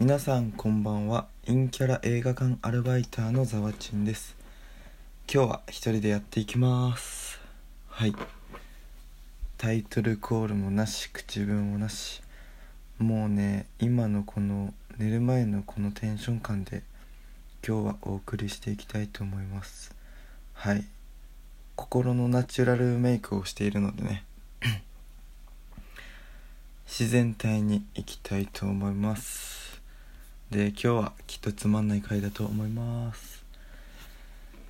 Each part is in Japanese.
皆さんこんばんは。陰キャラ映画館アルバイターのざわちんです。今日は一人でやっていきます。はい。タイトルコールもなし口文もなし。もうね今のこの寝る前のこのテンション感で今日はお送りしていきたいと思います。はい。心のナチュラルメイクをしているのでね。自然体にいきたいと思いますで今日はきっとつまんない回だと思います。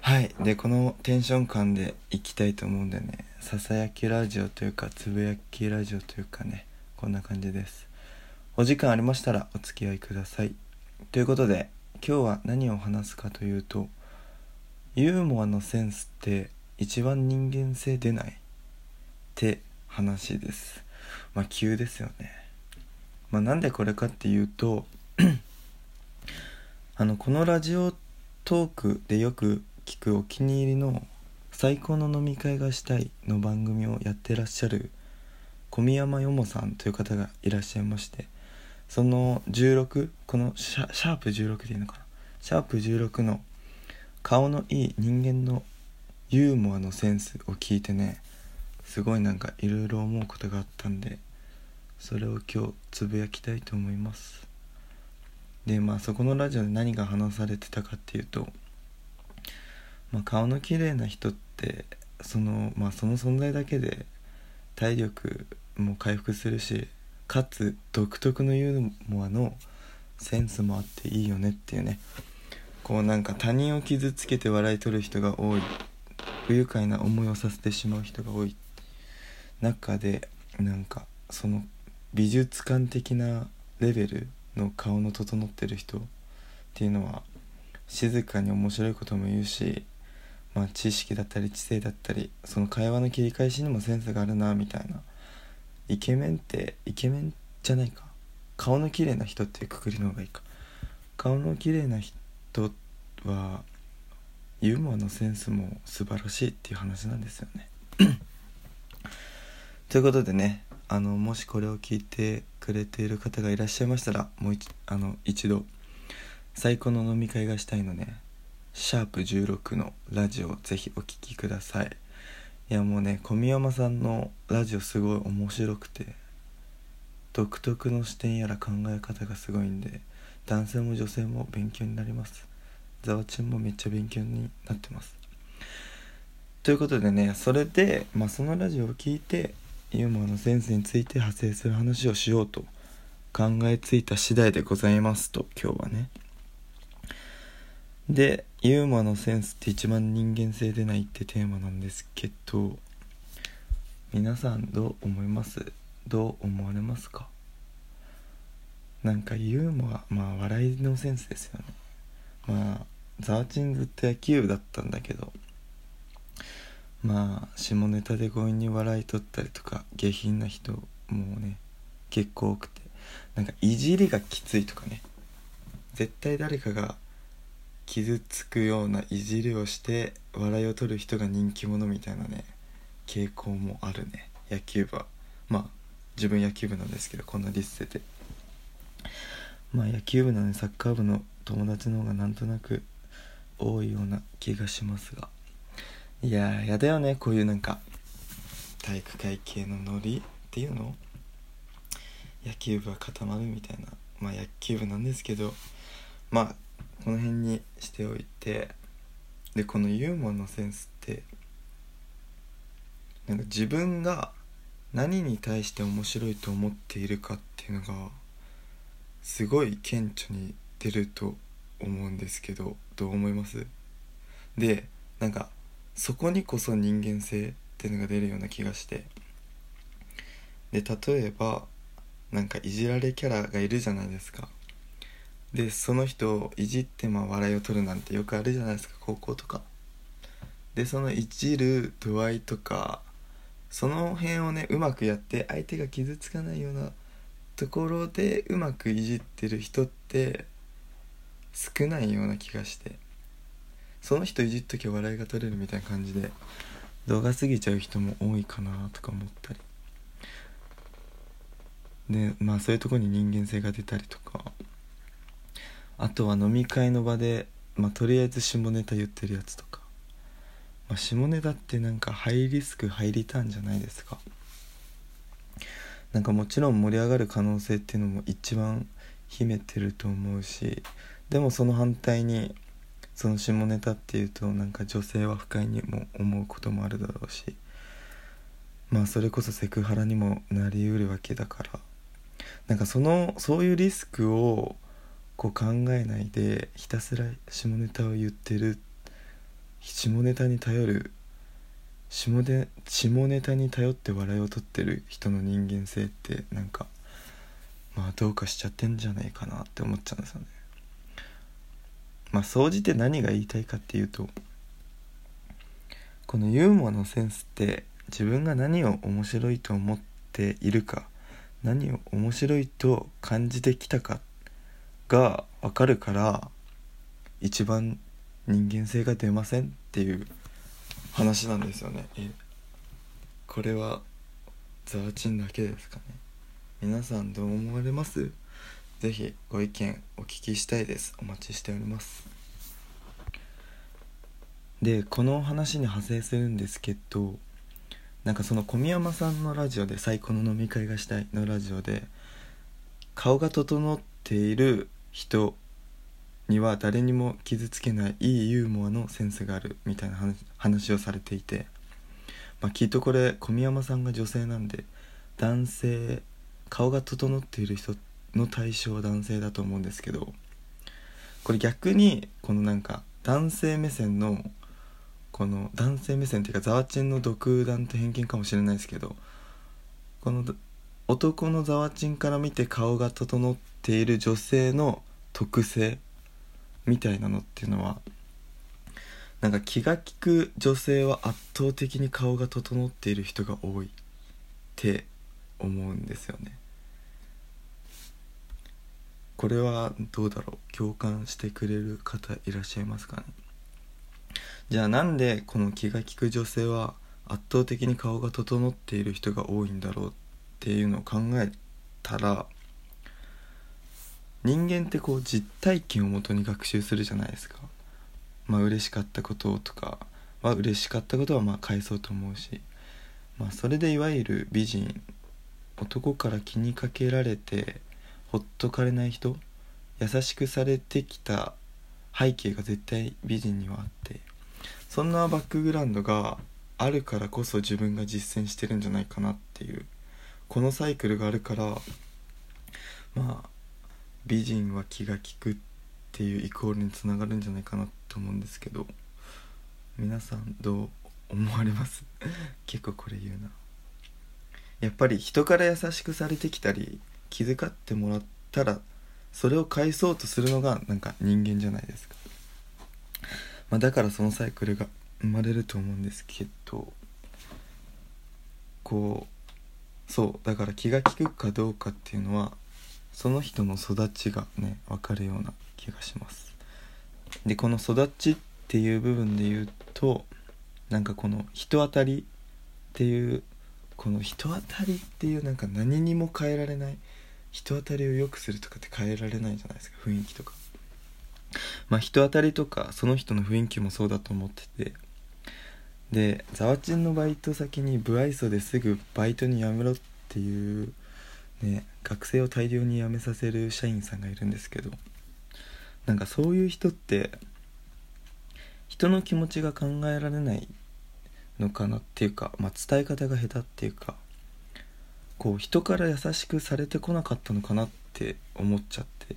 はい。でこのテンション感でいきたいと思うんでね。ささやきラジオというかつぶやきラジオというかね。こんな感じです。お時間ありましたらお付き合いください。ということで今日は何を話すかというとユーモアのセンスって一番人間性出ない？って話です。まあ急ですよね。まあなんでこれかっていうとあのこのラジオトークでよく聞くお気に入りの最高の飲み会がしたいの番組をやってらっしゃる小宮山よもさんという方がいらっしゃいましてその16このシャシャープ16でいいのかな？シャープ16の顔のいい人間のユーモアのセンスを聞いてねすごいなんかいろいろ思うことがあったんでそれを今日つぶやきたいと思います。でまあそこのラジオで何が話されてたかっていうと、まあ、顔の綺麗な人ってそのまあその存在だけで体力も回復するしかつ独特のユーモアのセンスもあっていいよねっていうね。こうなんか他人を傷つけて笑い取る人が多い。不愉快な思いをさせてしまう人が多い。中でなんかその美術館的なレベルの顔の整ってる人っていうのは静かに面白いことも言うし、まあ、知識だったり知性だったりその会話の切り返しにもセンスがあるなみたいな。イケメンってイケメンじゃないか。顔の綺麗な人っていうくくりの方がいいか。顔の綺麗な人はユーモアのセンスも素晴らしいっていう話なんですよね。ということでねあのもしこれを聞いてくれている方がいらっしゃいましたらもう一あの一度最高の飲み会がしたいのね。シャープ16のラジオをぜひお聴きください。いやもうね小宮山さんのラジオすごい面白くて独特の視点やら考え方がすごいんで男性も女性も勉強になります。ざわちんもめっちゃ勉強になってます。ということでねそれで、まあ、そのラジオを聞いてユーモアのセンスについて派生する話をしようと考えついた次第でございますと今日はね。でユーモアのセンスって一番人間性出ないってテーマなんですけど皆さんどう思います？どう思われますか？なんかユーモアまあ笑いのセンスですよね。まあザーチンずっと野球部だったんだけどまあ下ネタで強引に笑い取ったりとか下品な人もね結構多くてなんかいじりがきついとかね絶対誰かが傷つくようないじりをして笑いを取る人が人気者みたいなね傾向もあるね。野球部は。まあ自分野球部なんですけどこんなディスせてまあ野球部なのにサッカー部の友達の方がなんとなく多いような気がしますが。いややだよねこういうなんか体育会系のノリっていうの。野球部は固まるみたいな。まあ野球部なんですけど。まあこの辺にしておいて。でこのユーモアのセンスってなんか自分が何に対して面白いと思っているかっていうのがすごい顕著に出ると思うんですけど。どう思います？でなんかそこにこそ人間性っていうのが出るような気がして。で例えばなんかいじられキャラがいるじゃないですか。でその人をいじってまあ笑いを取るなんてよくあるじゃないですか高校とか。でそのいじる度合いとかその辺をねうまくやって相手が傷つかないようなところでうまくいじってる人って少ないような気がして。その人いじっときゃ笑いが取れるみたいな感じで動画過ぎちゃう人も多いかなとか思ったり。でまあそういうとこに人間性が出たりとか。あとは飲み会の場で、まあ、とりあえず下ネタ言ってるやつとか、まあ、下ネタってなんかハイリスクハイリターンじゃないですか。なんかもちろん盛り上がる可能性っていうのも一番秘めてると思うしでもその反対にその下ネタっていうとなんか女性は不快にも思うこともあるだろうしまあそれこそセクハラにもなりうるわけだからなんかそのそういうリスクをこう考えないでひたすら下ネタを言ってる下ネタに頼る下で下ネタに頼って笑いを取ってる人の人間性ってなんかまあどうかしちゃってんじゃないかなって思っちゃうんですよね。まあ総じて何が言いたいかっていうとこのユーモアのセンスって自分が何を面白いと思っているか何を面白いと感じてきたかが分かるから一番人間性が出ませんっていう話なんですよね。えこれはザワチンだけですかね。皆さんどう思われます？ぜひご意見お聞きしたいです。お待ちしております。でこの話に派生するんですけどなんかその小宮山さんのラジオで「最高の飲み会がしたい」のラジオで顔が整っている人には誰にも傷つけないいいユーモアのセンスがあるみたいな話をされていて、まあ、きっとこれ小宮山さんが女性なんで男性顔が整っている人っての対象は男性だと思うんですけどこれ逆にこのなんか男性目線のこの男性目線っていうかザワチンの独断と偏見かもしれないですけどこの男のザワチンから見て顔が整っている女性の特性みたいなのっていうのはなんか気が利く女性は圧倒的に顔が整っている人が多いって思うんですよね。これはどうだろう共感してくれる方いらっしゃいますかね？じゃあなんでこの気が利く女性は圧倒的に顔が整っている人が多いんだろうっていうのを考えたら人間ってこう実体験をもとに学習するじゃないですか。まあ嬉しかったこととかは嬉しかったことはまあ返そうと思うし。まあそれでいわゆる美人男から気にかけられてほっとかれない人優しくされてきた背景が絶対美人にはあってそんなバックグラウンドがあるからこそ自分が実践してるんじゃないかなっていうこのサイクルがあるからまあ美人は気が利くっていうイコールにつながるんじゃないかなと思うんですけど皆さんどう思われます？結構これ言うな。やっぱり人から優しくされてきたり気遣ってもらったらそれを返そうとするのがなんか人間じゃないですか。まあ、だからそのサイクルが生まれると思うんですけどこうそうだから気が利くかどうかっていうのはその人の育ちがね分かるような気がします。でこの育ちっていう部分で言うとなんかこの人当たりっていうこの人当たりっていうなんか何にも変えられない人当たりを良くするとかって変えられないじゃないですか雰囲気とか。まあ人当たりとかその人の雰囲気もそうだと思ってて。でざわちんのバイト先に不愛想ですぐバイトに辞めろっていうね学生を大量に辞めさせる社員さんがいるんですけど。なんかそういう人って人の気持ちが考えられないのかなっていうか、まあ、伝え方が下手っていうか。こう人から優しくされてこなかったのかなって思っちゃって。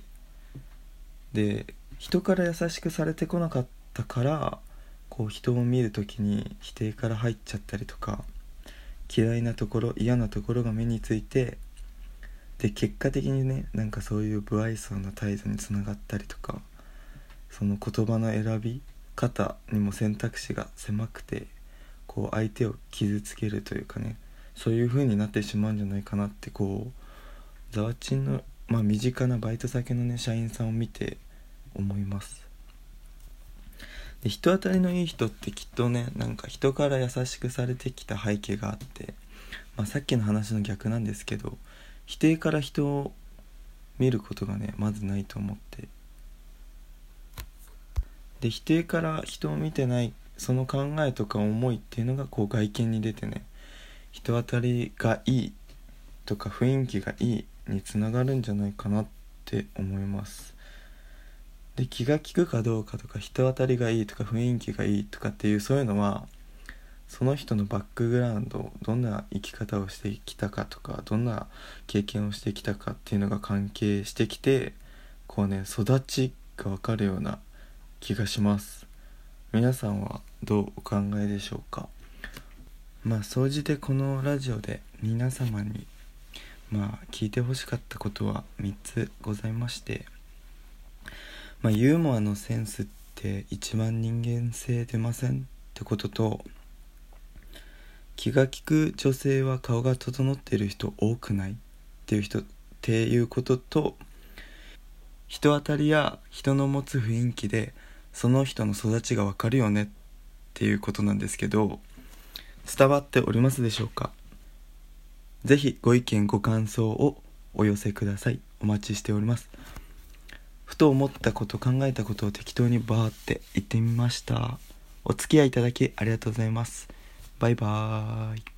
で人から優しくされてこなかったからこう人を見る時に否定から入っちゃったりとか嫌いなところ嫌なところが目についてで結果的にねなんかそういう不愛想な態度につながったりとかその言葉の選び方にも選択肢が狭くてこう相手を傷つけるというかねそういう風になってしまうんじゃないかなってこうざわちんのまあ身近なバイト先のね社員さんを見て思います。で人当たりのいい人ってきっとねなんか人から優しくされてきた背景があって、まあ、さっきの話の逆なんですけど否定から人を見ることがねまずないと思って。で否定から人を見てないその考えとか思いっていうのがこう外見に出てね人当たりがいいとか雰囲気がいいにつながるんじゃないかなって思います。で気が利くかどうかとか人当たりがいいとか雰囲気がいいとかっていうそういうのはその人のバックグラウンドどんな生き方をしてきたかとかどんな経験をしてきたかっていうのが関係してきてこうね育ちが分かるような気がします。皆さんはどうお考えでしょうか？まあ総じてこのラジオで皆様にまあ聞いてほしかったことは3つございましてまあユーモアのセンスって一番人間性出ませんってことと気が利く女性は顔が整っている人多くないっていう人っていうことと人当たりや人の持つ雰囲気でその人の育ちがわかるよねっていうことなんですけど伝わっておりますでしょうか？ぜひご意見ご感想をお寄せください。お待ちしております。ふと思ったこと考えたことを適当にバーって言ってみました。お付き合いいただきありがとうございます。バイバーイ。